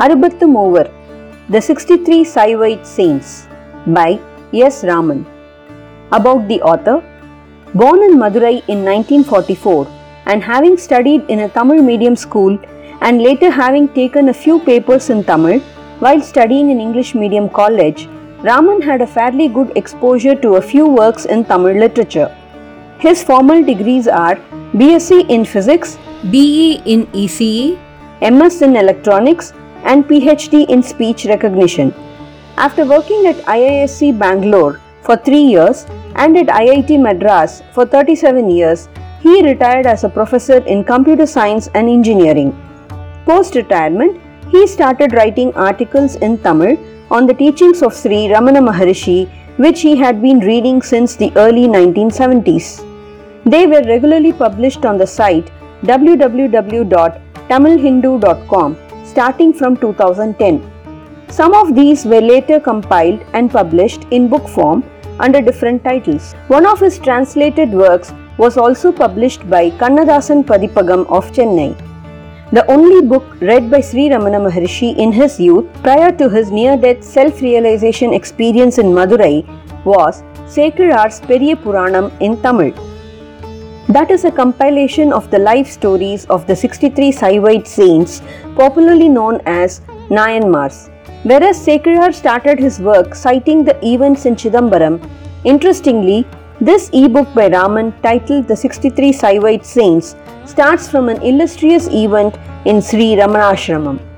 Arubathu Moovar The 63 Saivite Saints by S. Raman. About the author Born in Madurai in 1944 and having studied in a Tamil medium school and later having taken a few papers in Tamil while studying in English medium college, Raman had a fairly good exposure to a few works in Tamil literature. His formal degrees are BSc in Physics, BE in ECE, MS in Electronics, and PhD in Speech Recognition. After working at IISc Bangalore for three years and at IIT Madras for 37 years, he retired as a professor in computer science and engineering. Post retirement, he started writing articles in Tamil on the teachings of Sri Ramana Maharishi, which he had been reading since the early 1970s. They were regularly published on the site www.tamilhindu.com starting from 2010. Some of these were later compiled and published in book form under different titles. One of his translated works was also published by Kannadasan Padipagam of Chennai. The only book read by Sri Ramana Maharishi in his youth prior to his near death self realization experience in Madurai was Sacred Arts Periya Puranam in Tamil. That is a compilation of the life stories of the 63 Saivite saints, popularly known as Nayanmars. Whereas Sekkizhar started his work citing the events in Chidambaram, interestingly, this ebook by Raman titled The 63 Saivite Saints starts from an illustrious event in Sri Ramanashramam.